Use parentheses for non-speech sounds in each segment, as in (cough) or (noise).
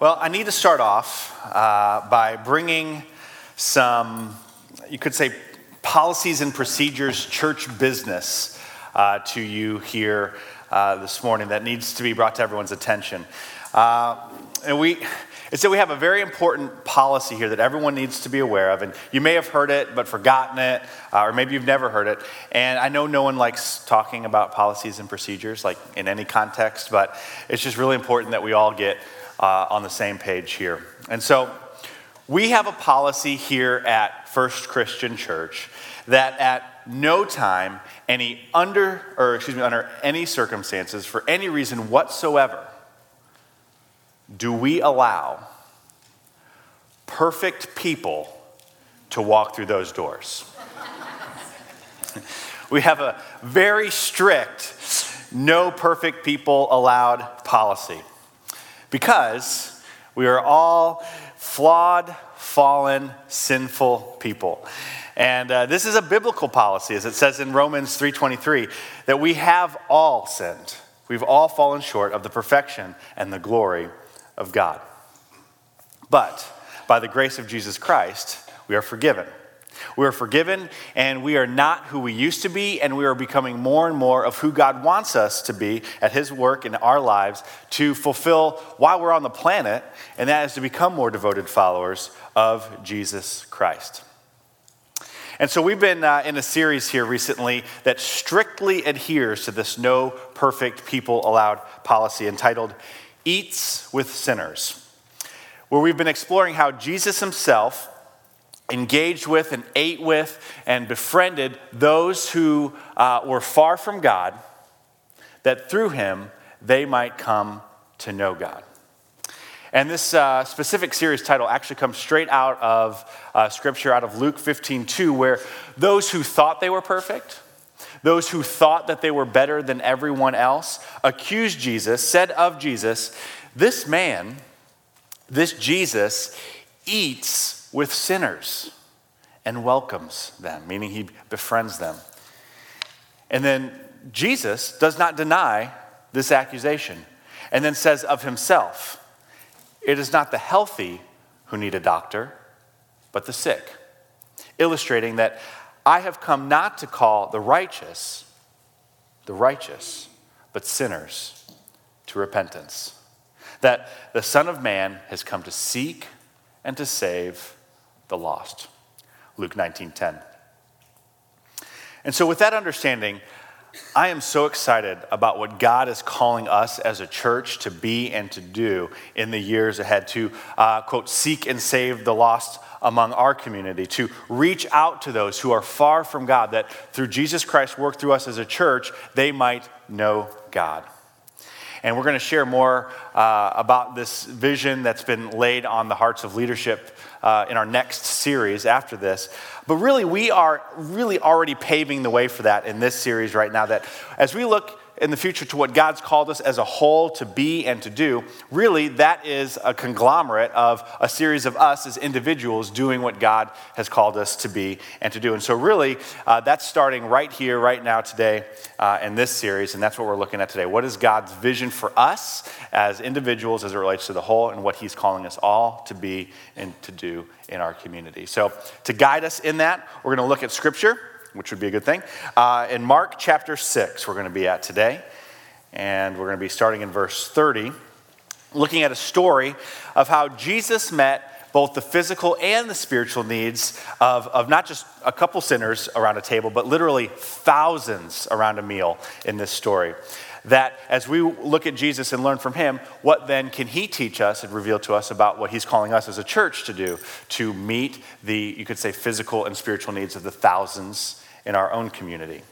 Well, I need to start off uh, by bringing some, you could say, policies and procedures, church business uh, to you here uh, this morning that needs to be brought to everyone's attention. Uh, and we, it's that we have a very important policy here that everyone needs to be aware of. And you may have heard it, but forgotten it, uh, or maybe you've never heard it. And I know no one likes talking about policies and procedures, like in any context, but it's just really important that we all get uh, on the same page here. And so we have a policy here at First Christian Church that at no time, any under, or excuse me, under any circumstances, for any reason whatsoever, do we allow perfect people to walk through those doors? (laughs) we have a very strict no perfect people allowed policy because we are all flawed, fallen, sinful people. And uh, this is a biblical policy, as it says in Romans 3:23, that we have all sinned. We've all fallen short of the perfection and the glory of God. But by the grace of Jesus Christ, we are forgiven. We are forgiven, and we are not who we used to be, and we are becoming more and more of who God wants us to be at His work in our lives to fulfill while we're on the planet, and that is to become more devoted followers of Jesus Christ. And so we've been uh, in a series here recently that strictly adheres to this no perfect people allowed policy entitled Eats with Sinners, where we've been exploring how Jesus himself engaged with and ate with and befriended those who uh, were far from God, that through him they might come to know God. And this uh, specific series title actually comes straight out of uh, scripture, out of Luke 15 2, where those who thought they were perfect, those who thought that they were better than everyone else, accused Jesus, said of Jesus, This man, this Jesus, eats with sinners and welcomes them, meaning he befriends them. And then Jesus does not deny this accusation and then says of himself, It is not the healthy who need a doctor, but the sick, illustrating that I have come not to call the righteous, the righteous, but sinners to repentance. That the Son of Man has come to seek and to save the lost. Luke 19:10. And so with that understanding, I am so excited about what God is calling us as a church to be and to do in the years ahead to, uh, quote, seek and save the lost among our community, to reach out to those who are far from God, that through Jesus Christ work through us as a church, they might know God. And we're going to share more uh, about this vision that's been laid on the hearts of leadership uh, in our next series after this. But really, we are really already paving the way for that in this series right now. That as we look in the future to what God's called us as a whole to be and to do, really that is a conglomerate of a series of us as individuals doing what God has called us to be and to do. And so, really, uh, that's starting right here, right now, today uh, in this series, and that's what we're looking at today. What is God's vision for us as individuals as it relates to the whole and what He's calling us all to be and to do in our community? So, to guide us in that, we're going to look at Scripture which would be a good thing. Uh, in Mark chapter 6, we're going to be at today, and we're going to be starting in verse 30, looking at a story of how Jesus met both the physical and the spiritual needs of, of not just a couple sinners around a table, but literally thousands around a meal in this story. That as we look at Jesus and learn from him, what then can he teach us and reveal to us about what he's calling us as a church to do to meet the, you could say, physical and spiritual needs of the thousands in our own community.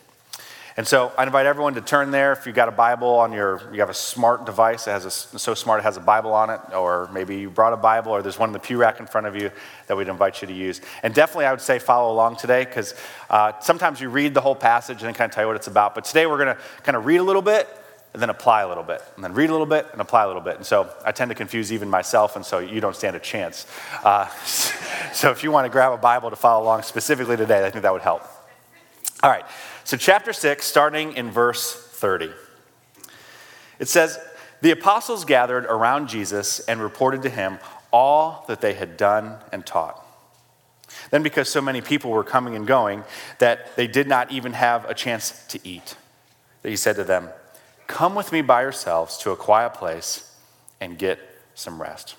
And so I invite everyone to turn there. If you've got a Bible on your, you have a smart device that has a, so smart it has a Bible on it, or maybe you brought a Bible, or there's one in the pew rack in front of you that we'd invite you to use. And definitely, I would say follow along today, because uh, sometimes you read the whole passage and then kind of tell you what it's about. But today we're going to kind of read a little bit and then apply a little bit, and then read a little bit and apply a little bit. And so I tend to confuse even myself, and so you don't stand a chance. Uh, (laughs) so if you want to grab a Bible to follow along specifically today, I think that would help. All right, so chapter 6, starting in verse 30. It says, the apostles gathered around Jesus and reported to him all that they had done and taught. Then, because so many people were coming and going that they did not even have a chance to eat, that he said to them, Come with me by yourselves to a quiet place and get some rest.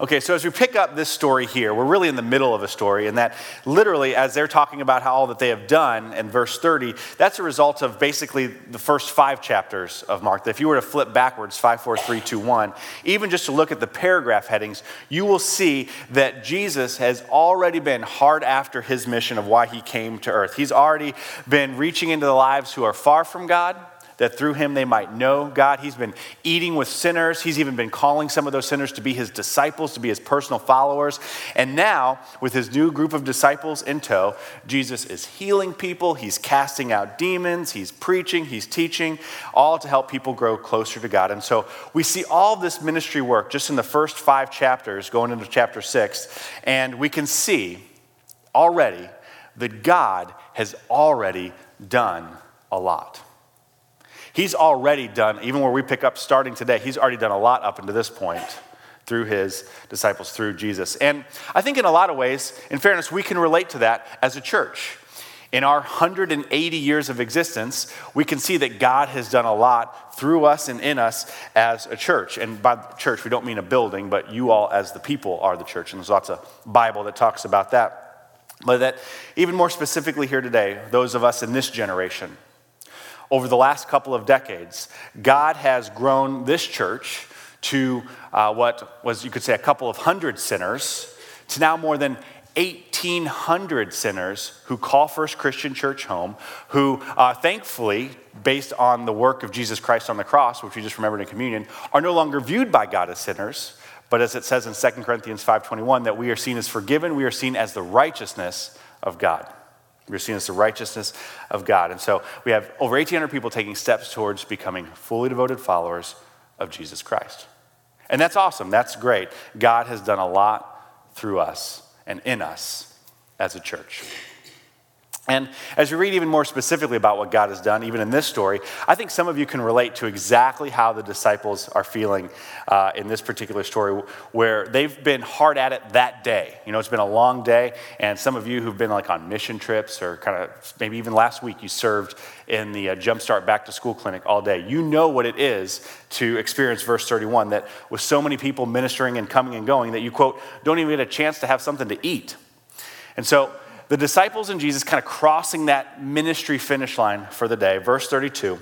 Okay, so as we pick up this story here, we're really in the middle of a story, and that literally, as they're talking about how all that they have done in verse 30, that's a result of basically the first five chapters of Mark. If you were to flip backwards, 5, 4, 3, 2, 1, even just to look at the paragraph headings, you will see that Jesus has already been hard after his mission of why he came to earth. He's already been reaching into the lives who are far from God that through him they might know God. He's been eating with sinners. He's even been calling some of those sinners to be his disciples, to be his personal followers. And now, with his new group of disciples in tow, Jesus is healing people, he's casting out demons, he's preaching, he's teaching, all to help people grow closer to God. And so we see all this ministry work just in the first five chapters, going into chapter six, and we can see already that God has already done a lot. He's already done, even where we pick up starting today, he's already done a lot up until this point through his disciples, through Jesus. And I think in a lot of ways, in fairness, we can relate to that as a church. In our 180 years of existence, we can see that God has done a lot through us and in us as a church. And by church, we don't mean a building, but you all as the people are the church. And there's lots of Bible that talks about that. But that even more specifically here today, those of us in this generation, over the last couple of decades, God has grown this church to uh, what was, you could say, a couple of hundred sinners, to now more than 1,800 sinners who call First Christian Church home, who uh, thankfully, based on the work of Jesus Christ on the cross, which we just remembered in communion, are no longer viewed by God as sinners, but as it says in 2 Corinthians 5.21, that we are seen as forgiven, we are seen as the righteousness of God. We're seen as the righteousness of God. And so we have over 1,800 people taking steps towards becoming fully devoted followers of Jesus Christ. And that's awesome. That's great. God has done a lot through us and in us as a church. And as we read even more specifically about what God has done, even in this story, I think some of you can relate to exactly how the disciples are feeling uh, in this particular story, where they've been hard at it that day. You know, it's been a long day, and some of you who've been like on mission trips or kind of maybe even last week you served in the uh, Jumpstart Back to School Clinic all day. You know what it is to experience verse 31 that with so many people ministering and coming and going that you, quote, don't even get a chance to have something to eat. And so, the disciples and Jesus kind of crossing that ministry finish line for the day. Verse 32,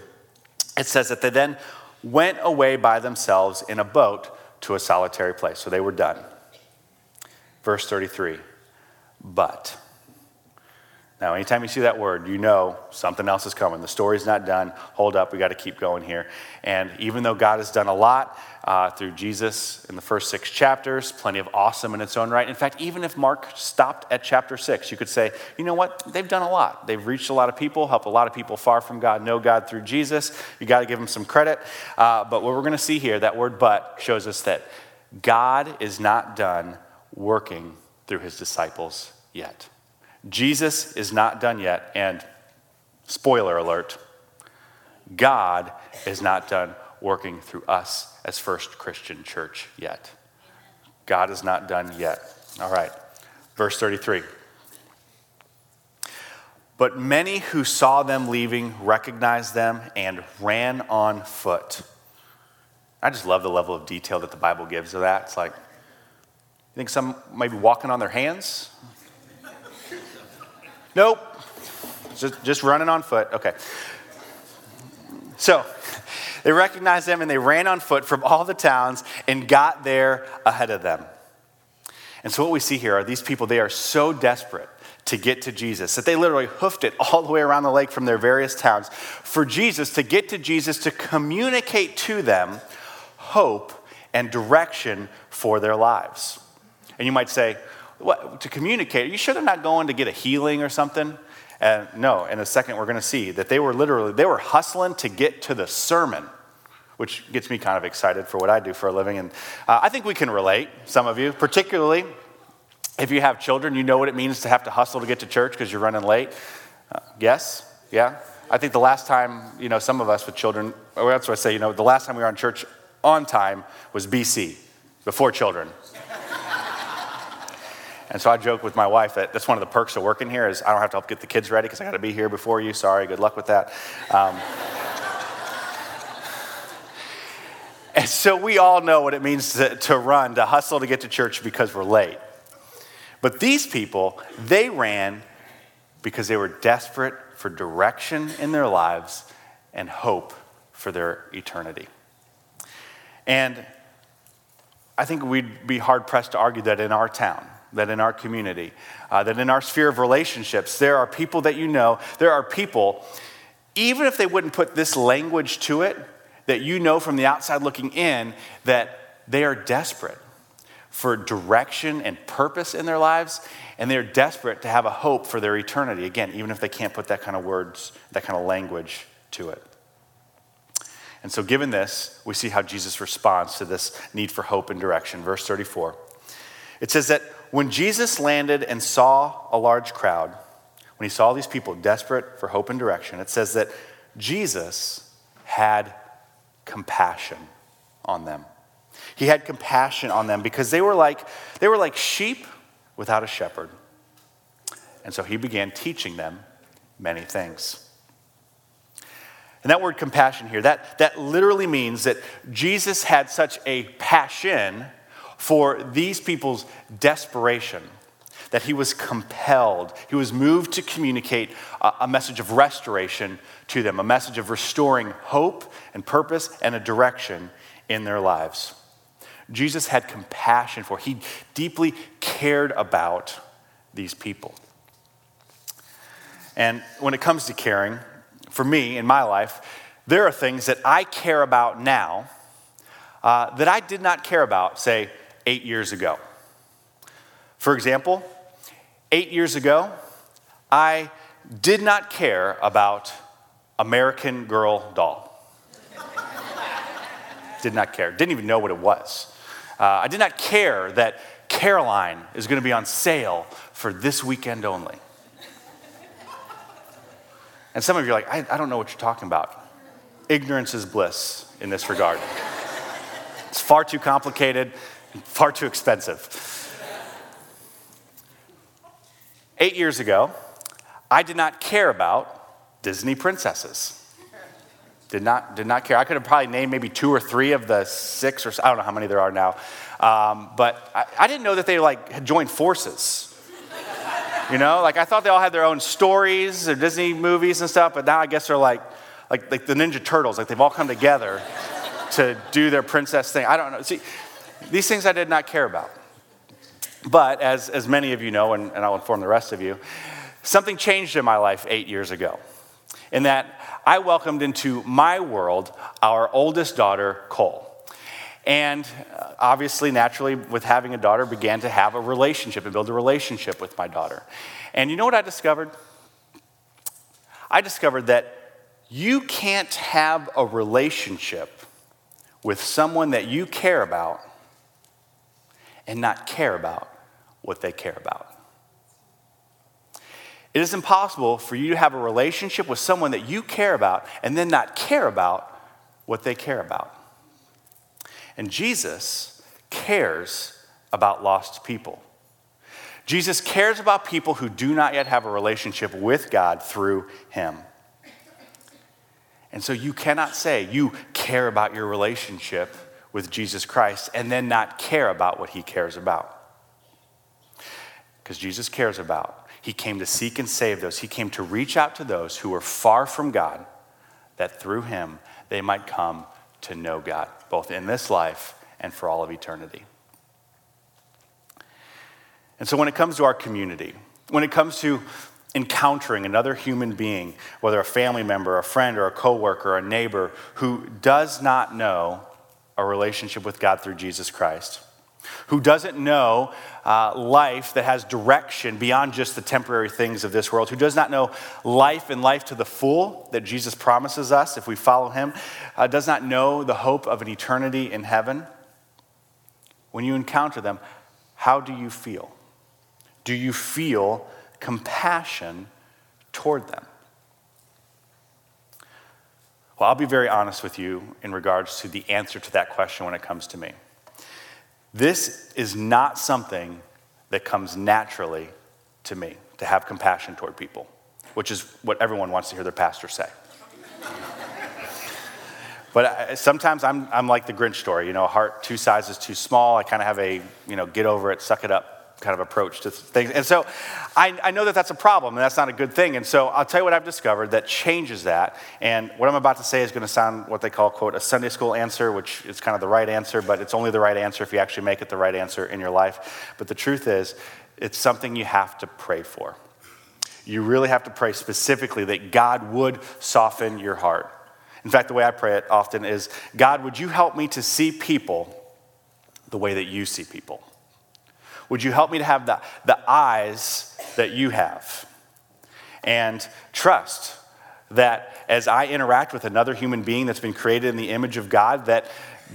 it says that they then went away by themselves in a boat to a solitary place. So they were done. Verse 33, but. Now, anytime you see that word, you know something else is coming. The story's not done. Hold up, we got to keep going here. And even though God has done a lot uh, through Jesus in the first six chapters, plenty of awesome in its own right. In fact, even if Mark stopped at chapter six, you could say, you know what? They've done a lot. They've reached a lot of people, helped a lot of people far from God know God through Jesus. You got to give them some credit. Uh, but what we're going to see here, that word but, shows us that God is not done working through his disciples yet. Jesus is not done yet, and spoiler alert, God is not done working through us as First Christian Church yet. God is not done yet. All right, verse 33. But many who saw them leaving recognized them and ran on foot. I just love the level of detail that the Bible gives of that. It's like, you think some might be walking on their hands? Nope. Just, just running on foot. Okay. So they recognized them and they ran on foot from all the towns and got there ahead of them. And so what we see here are these people, they are so desperate to get to Jesus that they literally hoofed it all the way around the lake from their various towns for Jesus to get to Jesus to communicate to them hope and direction for their lives. And you might say, what, to communicate. Are you sure they're not going to get a healing or something? And no, in a second we're going to see that they were literally they were hustling to get to the sermon, which gets me kind of excited for what I do for a living. And uh, I think we can relate, some of you, particularly if you have children. You know what it means to have to hustle to get to church because you're running late. Uh, yes, yeah. I think the last time, you know, some of us with children, or that's what I say, you know, the last time we were on church on time was BC, before children. (laughs) and so I joke with my wife that that's one of the perks of working here is I don't have to help get the kids ready because I got to be here before you. Sorry, good luck with that. Um, and so we all know what it means to, to run, to hustle to get to church because we're late. But these people, they ran because they were desperate for direction in their lives and hope for their eternity. And I think we'd be hard pressed to argue that in our town, that in our community, uh, that in our sphere of relationships, there are people that you know, there are people, even if they wouldn't put this language to it, that you know from the outside looking in, that they are desperate for direction and purpose in their lives, and they're desperate to have a hope for their eternity. Again, even if they can't put that kind of words, that kind of language to it. And so, given this, we see how Jesus responds to this need for hope and direction. Verse 34. It says that when Jesus landed and saw a large crowd, when he saw these people desperate for hope and direction, it says that Jesus had compassion on them. He had compassion on them because they were like, they were like sheep without a shepherd. And so he began teaching them many things. And that word compassion here, that, that literally means that Jesus had such a passion for these people's desperation that he was compelled, he was moved to communicate a, a, message of restoration to them, a message of restoring hope and purpose and a direction in their lives. Jesus had compassion for, he deeply cared about these people. And when it comes to caring, for me in my life, there are things that I care about now uh, that I did not care about, say, eight years ago. For example, eight years ago, I did not care about American Girl doll. did not care. Didn't even know what it was. Uh, I did not care that Caroline is going to be on sale for this weekend only. And some of you are like, I, I don't know what you're talking about. Ignorance is bliss in this regard. it's far too complicated, far too expensive. Eight years ago, I did not care about Disney princesses. Did not, did not care. I could have probably named maybe two or three of the six or I don't know how many there are now. Um, but I, I, didn't know that they like had joined forces. You know, like I thought they all had their own stories or Disney movies and stuff, but now I guess they're like, like, like the Ninja Turtles, like they've all come together to do their princess thing. I don't know. See, these things I did not care about. But as, as many of you know, and, and I'll inform the rest of you, something changed in my life eight years ago. In that I welcomed into my world our oldest daughter, Cole. And uh, obviously, naturally, with having a daughter, began to have a relationship and build a relationship with my daughter. And you know what I discovered? I discovered that you can't have a relationship with someone that you care about and not care about what they care about. It is impossible for you to have a relationship with someone that you care about and then not care about what they care about. And Jesus cares about lost people. Jesus cares about people who do not yet have a relationship with God through Him. And so you cannot say you care about your relationship with Jesus Christ and then not care about what He cares about. Because Jesus cares about. He came to seek and save those. He came to reach out to those who were far from God, that through Him they might come to know God, both in this life and for all of eternity. And so, when it comes to our community, when it comes to encountering another human being, whether a family member, a friend, or a coworker, or a neighbor who does not know a relationship with God through Jesus Christ, who doesn't know uh, life that has direction beyond just the temporary things of this world, who does not know life and life to the full that Jesus promises us if we follow him, uh, does not know the hope of an eternity in heaven, when you encounter them, how do you feel? Do you feel compassion toward them? Well, I'll be very honest with you in regards to the answer to that question when it comes to me. This is not something that comes naturally to me to have compassion toward people, which is what everyone wants to hear their pastor say. but sometimes I'm, I'm like the Grinch story, you know, heart two sizes too small. I kind of have a, you know, get over it, suck it up kind of approach to things. And so I, I, know that that's a problem and that's not a good thing. And so I'll tell you what I've discovered that changes that. And what I'm about to say is going to sound what they call, quote, a Sunday school answer, which is kind of the right answer, but it's only the right answer if you actually make it the right answer in your life. But the truth is, it's something you have to pray for. You really have to pray specifically that God would soften your heart. In fact, the way I pray it often is God, would you help me to see people the way that you see people? Would you help me to have the, the eyes that you have? And trust that as I interact with another human being that's been created in the image of God, that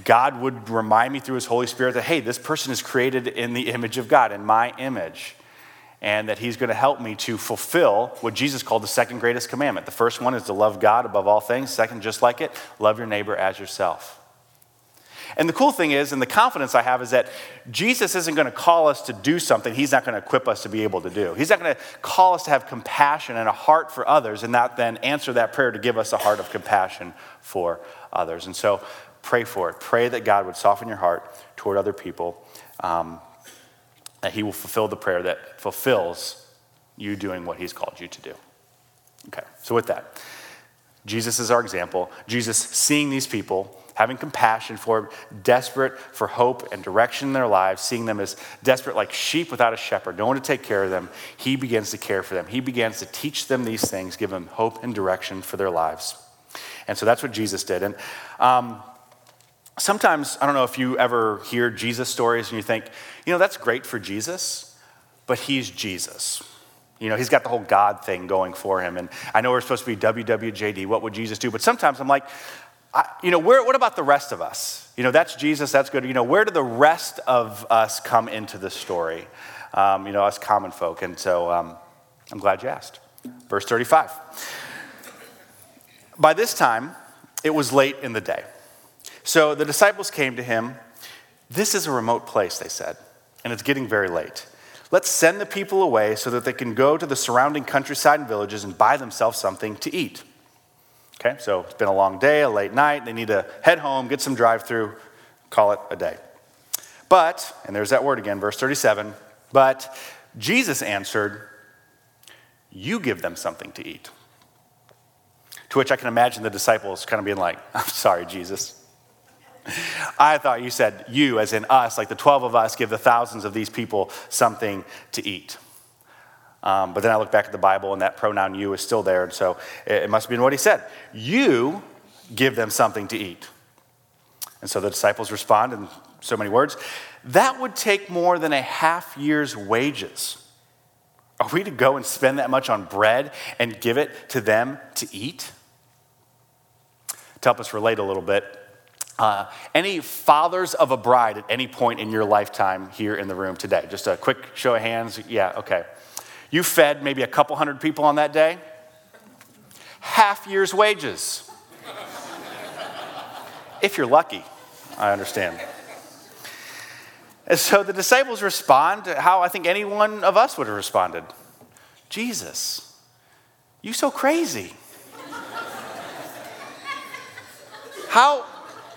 God would remind me through His Holy Spirit that, hey, this person is created in the image of God, in my image. And that He's going to help me to fulfill what Jesus called the second greatest commandment. The first one is to love God above all things. Second, just like it, love your neighbor as yourself. And the cool thing is, and the confidence I have, is that Jesus isn't going to call us to do something he's not going to equip us to be able to do. He's not going to call us to have compassion and a heart for others and not then answer that prayer to give us a heart of compassion for others. And so pray for it. Pray that God would soften your heart toward other people, um, that he will fulfill the prayer that fulfills you doing what he's called you to do. Okay, so with that, Jesus is our example. Jesus seeing these people having compassion for them, desperate for hope and direction in their lives, seeing them as desperate like sheep without a shepherd, no one to take care of them. He begins to care for them. He begins to teach them these things, give them hope and direction for their lives. And so that's what Jesus did. And um, sometimes, I don't know if you ever hear Jesus stories and you think, you know, that's great for Jesus, but he's Jesus. You know, he's got the whole God thing going for him. And I know we're supposed to be WWJD, what would Jesus do? But sometimes I'm like, I, you know, where, what about the rest of us? You know, that's Jesus, that's good. You know, where do the rest of us come into the story? Um, you know, us common folk. And so um, I'm glad you asked. Verse 35. By this time, it was late in the day. So the disciples came to him. This is a remote place, they said, and it's getting very late. Let's send the people away so that they can go to the surrounding countryside and villages and buy themselves something to eat. Okay, so it's been a long day, a late night. They need to head home, get some drive through, call it a day. But, and there's that word again, verse 37, but Jesus answered, You give them something to eat. To which I can imagine the disciples kind of being like, (laughs) I'm sorry, Jesus. I thought you said you, as in us, like the 12 of us, give the thousands of these people something to eat. Um, but then I look back at the Bible and that pronoun you is still there. And so it, it must have been what he said. You give them something to eat. And so the disciples respond in so many words. That would take more than a half year's wages. Are we to go and spend that much on bread and give it to them to eat? To help us relate a little bit, uh, any fathers of a bride at any point in your lifetime here in the room today? Just a quick show of hands. Yeah, okay. You fed maybe a couple hundred people on that day. Half year's wages. if you're lucky, I understand. And so the disciples respond how I think any one of us would have responded Jesus, you so crazy. how,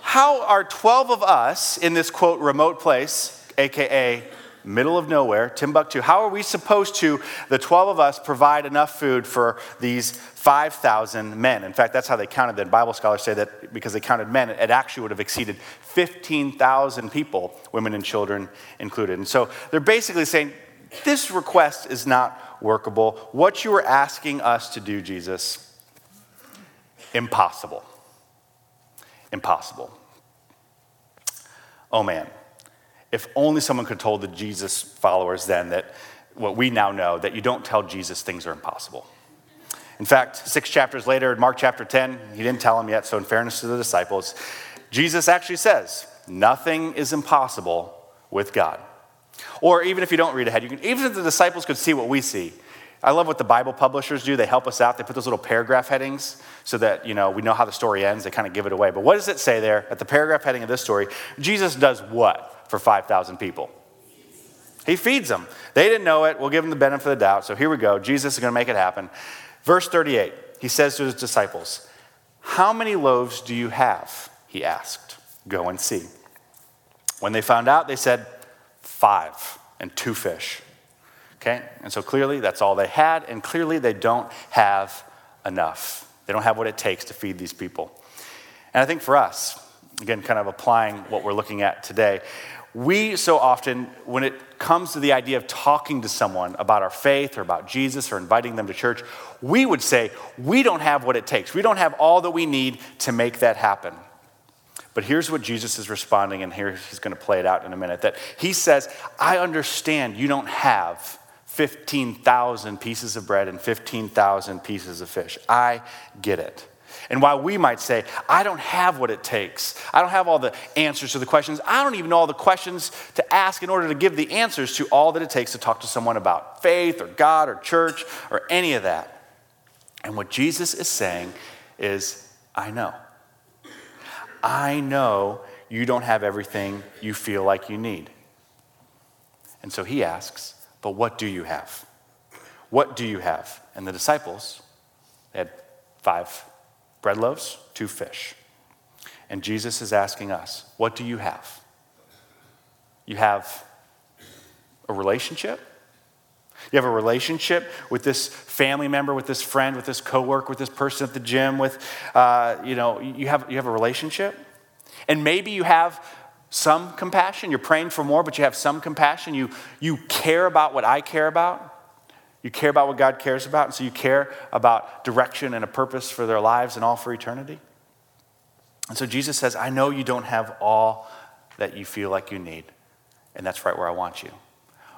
how are 12 of us in this quote remote place, AKA middle of nowhere, Timbuktu. How are we supposed to, the 12 of us, provide enough food for these 5,000 men? In fact, that's how they counted them. Bible scholars say that because they counted men, it actually would have exceeded 15,000 people, women and children included. And so they're basically saying, this request is not workable. What you are asking us to do, Jesus, impossible. Impossible. Oh man. If only someone could have told the Jesus followers then that what we now know, that you don't tell Jesus things are impossible. In fact, six chapters later, in Mark chapter 10, he didn't tell them yet, so in fairness to the disciples, Jesus actually says, Nothing is impossible with God. Or even if you don't read ahead, you can, even if the disciples could see what we see, I love what the Bible publishers do. They help us out. They put those little paragraph headings so that, you know, we know how the story ends. They kind of give it away. But what does it say there at the paragraph heading of this story? Jesus does what for 5,000 people? He feeds them. They didn't know it. We'll give them the benefit of the doubt. So here we go. Jesus is going to make it happen. Verse 38, he says to his disciples, How many loaves do you have? He asked. Go and see. When they found out, they said, Five and two fish. Okay? And so clearly that's all they had, and clearly they don't have enough. They don't have what it takes to feed these people. And I think for us, again, kind of applying what we're looking at today, we so often, when it comes to the idea of talking to someone about our faith or about Jesus or inviting them to church, we would say, we don't have what it takes. We don't have all that we need to make that happen. But here's what Jesus is responding, and here he's going to play it out in a minute that he says, I understand you don't have 15,000 pieces of bread and 15,000 pieces of fish. I get it. And while we might say, I don't have what it takes, I don't have all the answers to the questions, I don't even know all the questions to ask in order to give the answers to all that it takes to talk to someone about faith or God or church or any of that. And what Jesus is saying is, I know. I know you don't have everything you feel like you need. And so he asks, But what do you have? What do you have? And the disciples, they had five bread loaves, two fish. And Jesus is asking us, What do you have? You have a relationship? You have a relationship with this family member, with this friend, with this coworker, with this person at the gym, with, uh, you know, you have, you have a relationship. And maybe you have some compassion. You're praying for more, but you have some compassion. You, you care about what I care about. You care about what God cares about, and so you care about direction and a purpose for their lives and all for eternity. And so Jesus says, I know you don't have all that you feel like you need, and that's right where I want you.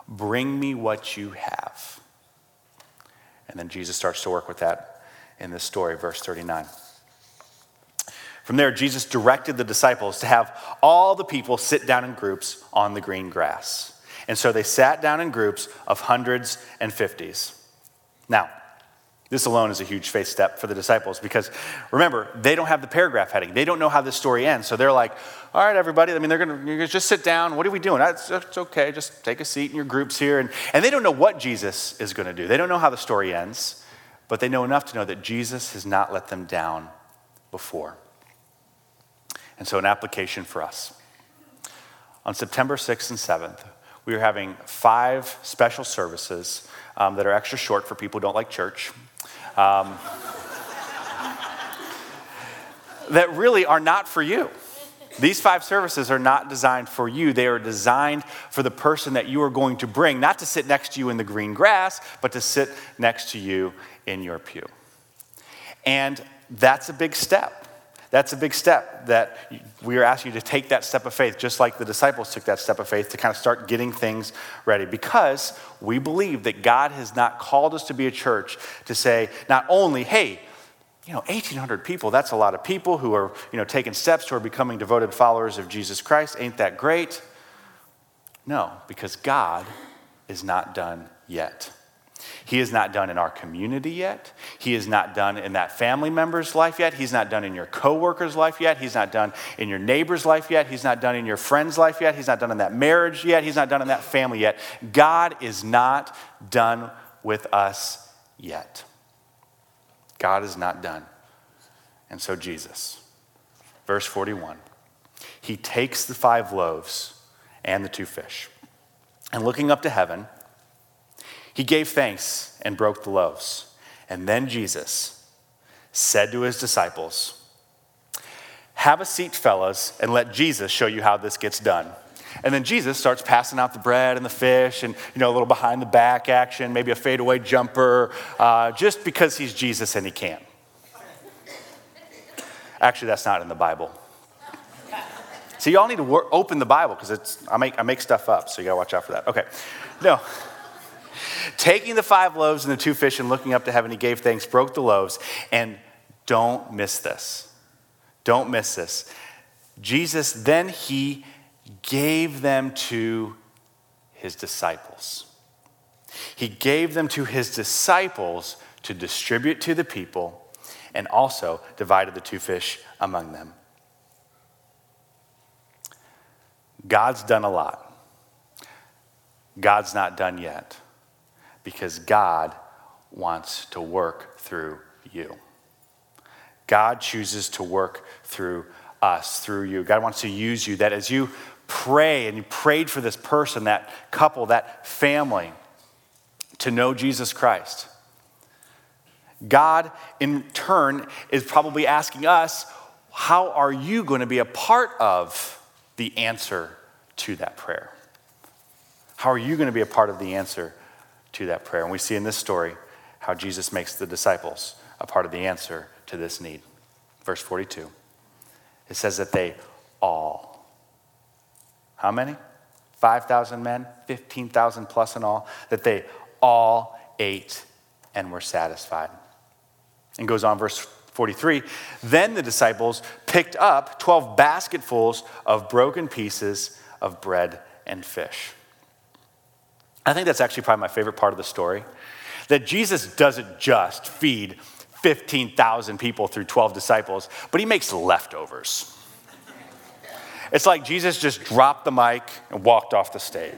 Bring me what you have. And then Jesus starts to work with that in this story, verse 39. From there, Jesus directed the disciples to have all the people sit down in groups on the green grass. And so they sat down in groups of hundreds and fifties. Now, this alone is a huge faith step for the disciples because remember, they don't have the paragraph heading. They don't know how this story ends. So they're like, all right, everybody, I mean, they're going to just sit down. What are we doing? It's, it's okay. Just take a seat in your groups here. And, and they don't know what Jesus is going to do. They don't know how the story ends, but they know enough to know that Jesus has not let them down before. And so, an application for us. On September 6th and 7th, we are having five special services um, that are extra short for people who don't like church. Um, that really are not for you. These five services are not designed for you. They are designed for the person that you are going to bring, not to sit next to you in the green grass, but to sit next to you in your pew. And that's a big step. That's a big step that we are asking you to take that step of faith, just like the disciples took that step of faith to kind of start getting things ready. Because we believe that God has not called us to be a church to say, not only, hey, you know, 1,800 people, that's a lot of people who are, you know, taking steps toward becoming devoted followers of Jesus Christ. Ain't that great? No, because God is not done yet. He is not done in our community yet. He is not done in that family member's life yet. He's not done in your coworker's life yet. He's not done in your neighbor's life yet. He's not done in your friend's life yet. He's not done in that marriage yet. He's not done in that family yet. God is not done with us yet. God is not done. And so, Jesus, verse 41, he takes the five loaves and the two fish, and looking up to heaven, he gave thanks and broke the loaves. And then Jesus said to his disciples, Have a seat, fellas, and let Jesus show you how this gets done. And then Jesus starts passing out the bread and the fish and, you know, a little behind the back action, maybe a fadeaway jumper, uh, just because he's Jesus and he can. Actually, that's not in the Bible. So y'all need to work, open the Bible because it's I make I make stuff up, so you gotta watch out for that. Okay, no. Taking the five loaves and the two fish and looking up to heaven, he gave thanks, broke the loaves, and don't miss this. Don't miss this. Jesus, then he gave them to his disciples. He gave them to his disciples to distribute to the people and also divided the two fish among them. God's done a lot. God's not done yet because God wants to work through you. God chooses to work through us, through you. God wants to use you that as you pray and you prayed for this person, that couple, that family, to know Jesus Christ. God, in turn, is probably asking us, how are you going to be a part of the answer to that prayer? How are you going to be a part of the answer to that prayer? And we see in this story how Jesus makes the disciples a part of the answer to this need. Verse 42. It says that they all, how many? 5,000 men, 15,000 plus in all, that they all ate and were satisfied. And goes on, verse 43 Then the disciples picked up 12 basketfuls of broken pieces of bread and fish. I think that's actually probably my favorite part of the story. That Jesus doesn't just feed 15,000 people through 12 disciples, but he makes leftovers. It's like Jesus just dropped the mic and walked off the stage.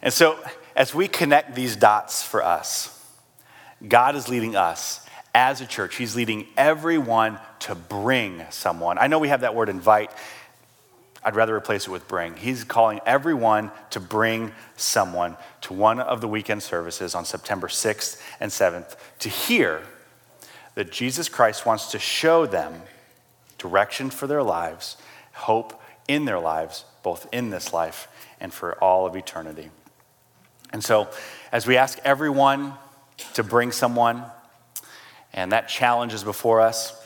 and so, as we connect these dots for us, God is leading us as a church. He's leading everyone to bring someone. I know we have that word invite. I'd rather replace it with bring. He's calling everyone to bring someone to one of the weekend services on September 6th and 7th to hear that Jesus Christ wants to show them direction for their lives, hope in their lives, both in this life and for all of eternity. And so, as we ask everyone to bring someone, and that challenge is before us,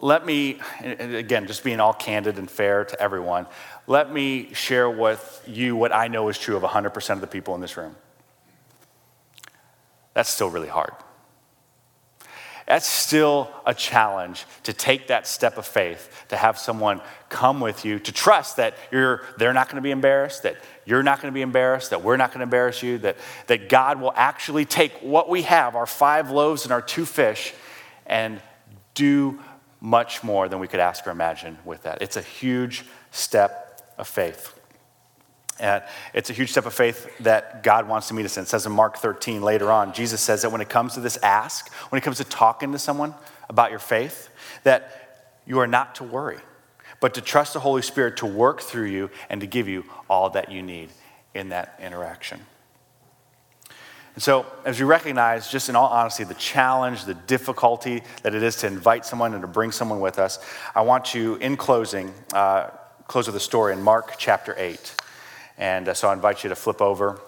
let me, again, just being all candid and fair to everyone, let me share with you what I know is true of 100% of the people in this room. That's still really hard. That's still a challenge to take that step of faith, to have someone come with you, to trust that you're, they're not going to be embarrassed, that you're not going to be embarrassed, that we're not going to embarrass you, that, that God will actually take what we have, our five loaves and our two fish, and do much more than we could ask or imagine with that. It's a huge step of faith. And it's a huge step of faith that God wants to meet us in. It says in Mark 13 later on, Jesus says that when it comes to this ask, when it comes to talking to someone about your faith, that you are not to worry, but to trust the Holy Spirit to work through you and to give you all that you need in that interaction. And so, as we recognize, just in all honesty, the challenge, the difficulty that it is to invite someone and to bring someone with us, I want to, in closing, uh, close with a story in Mark chapter 8. And uh, so I invite you to flip over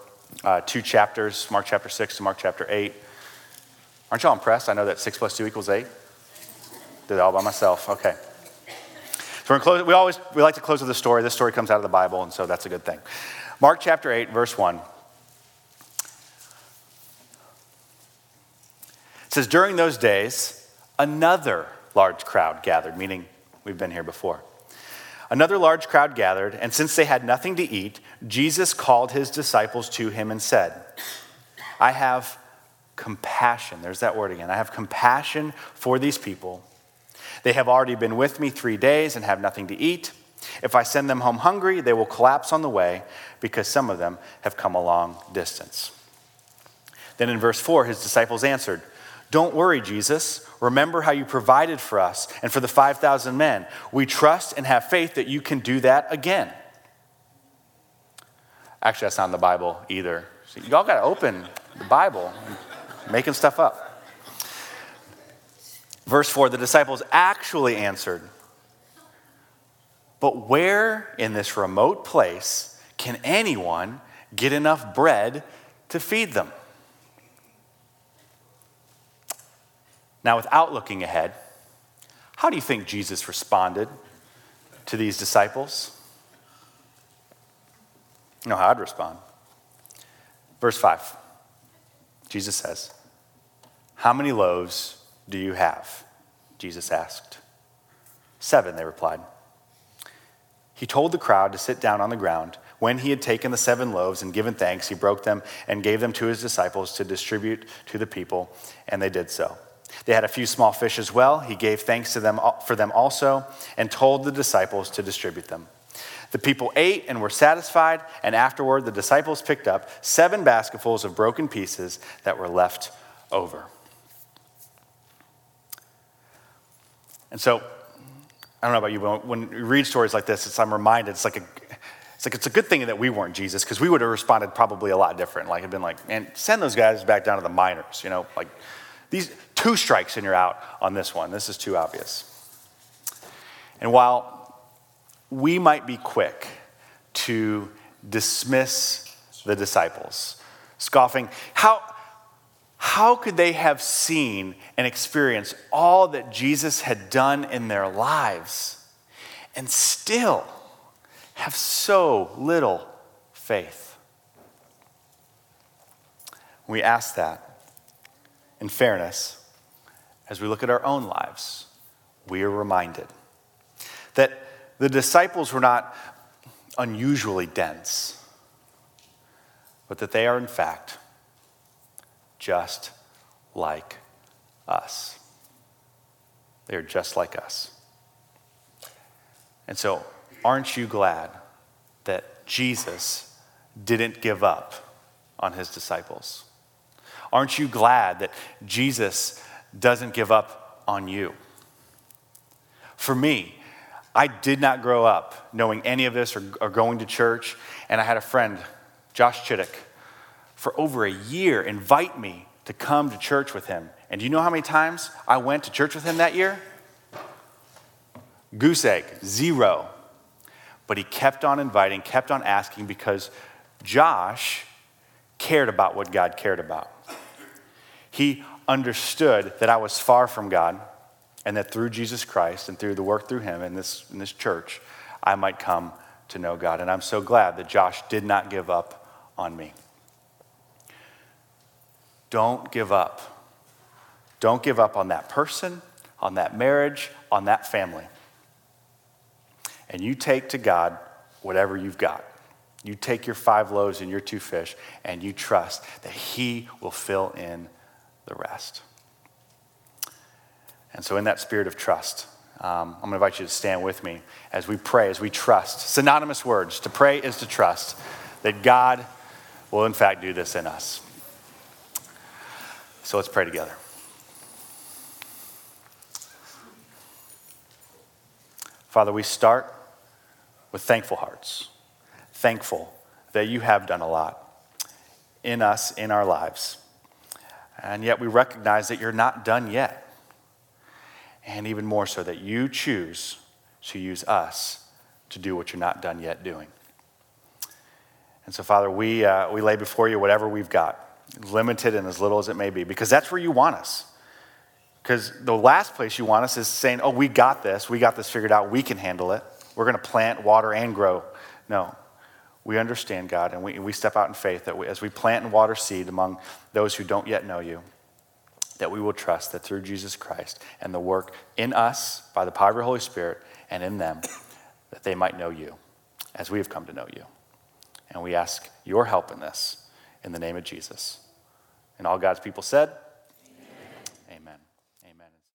uh, two chapters, Mark chapter 6 to Mark chapter 8. Aren't y'all impressed? I know that 6 plus 2 equals 8. Did it all by myself. Okay. So we're close, we always we like to close with a story. This story comes out of the Bible, and so that's a good thing. Mark chapter 8, verse 1. It says, During those days, another large crowd gathered, meaning we've been here before. Another large crowd gathered, and since they had nothing to eat, Jesus called his disciples to him and said, I have compassion. There's that word again. I have compassion for these people. They have already been with me three days and have nothing to eat. If I send them home hungry, they will collapse on the way because some of them have come a long distance. Then in verse 4, his disciples answered, don't worry, Jesus. Remember how you provided for us and for the 5,000 men. We trust and have faith that you can do that again. Actually, that's not in the Bible either. So y'all got to open the Bible, making stuff up. Verse 4 the disciples actually answered, But where in this remote place can anyone get enough bread to feed them? Now, without looking ahead, how do you think Jesus responded to these disciples? You know how I'd respond. Verse 5, Jesus says, How many loaves do you have? Jesus asked. Seven, they replied. he told the crowd to sit down on the ground. When he had taken the seven loaves and given thanks, he broke them and gave them to his disciples to distribute to the people, and they did so. They had a few small fish as well. He gave thanks to them for them also and told the disciples to distribute them. The people ate and were satisfied, and afterward the disciples picked up seven basketfuls of broken pieces that were left over. And so I don't know about you, but when you read stories like this, it's, I'm reminded it's like a, it's like it's a good thing that we weren't Jesus because we would have responded probably a lot different. Like, it'd been like, man, send those guys back down to the minors. You know, like these two strikes and you're out on this one. This is too obvious. And while we might be quick to dismiss the disciples, scoffing, how how could they have seen and experienced all that Jesus had done in their lives and still have so little faith? We ask that, in fairness, as we look at our own lives, we are reminded that the disciples were not unusually dense, but that they are, in fact, just like us. They are just like us. And so, aren't you glad that Jesus didn't give up on his disciples? Aren't you glad that Jesus doesn't give up on you? For me, I did not grow up knowing any of this or, or going to church, and I had a friend, Josh Chittick, for over a year invite me to come to church with him. And do you know how many times I went to church with him that year? Goose egg, zero. But he kept on inviting, kept on asking because Josh cared about what God cared about. He understood that I was far from God and that through Jesus Christ and through the work through him in this, in this church, I might come to know God. And I'm so glad that Josh did not give up on me. Don't give up. Don't give up on that person, on that marriage, on that family. And you take to God whatever you've got. You take your five loaves and your two fish, and you trust that He will fill in the rest. And so, in that spirit of trust, um, I'm going to invite you to stand with me as we pray, as we trust. Synonymous words. To pray is to trust that God will, in fact, do this in us. So let's pray together. Father, we start with thankful hearts, thankful that you have done a lot in us, in our lives. And yet we recognize that you're not done yet. And even more so, that you choose to use us to do what you're not done yet doing. And so, Father, we, uh, we lay before you whatever we've got limited and as little as it may be, because that's where you want us. Because the last place you want us is saying, oh, we got this, we got this figured out, we can handle it. We're going to plant, water, and grow. No. We understand, God, and we, we step out in faith that we, as we plant and water seed among those who don't yet know you, that we will trust that through Jesus Christ and the work in us by the power of your Holy Spirit and in them, that they might know you as we have come to know you. And we ask your help in this in the name of Jesus. And all God's people said,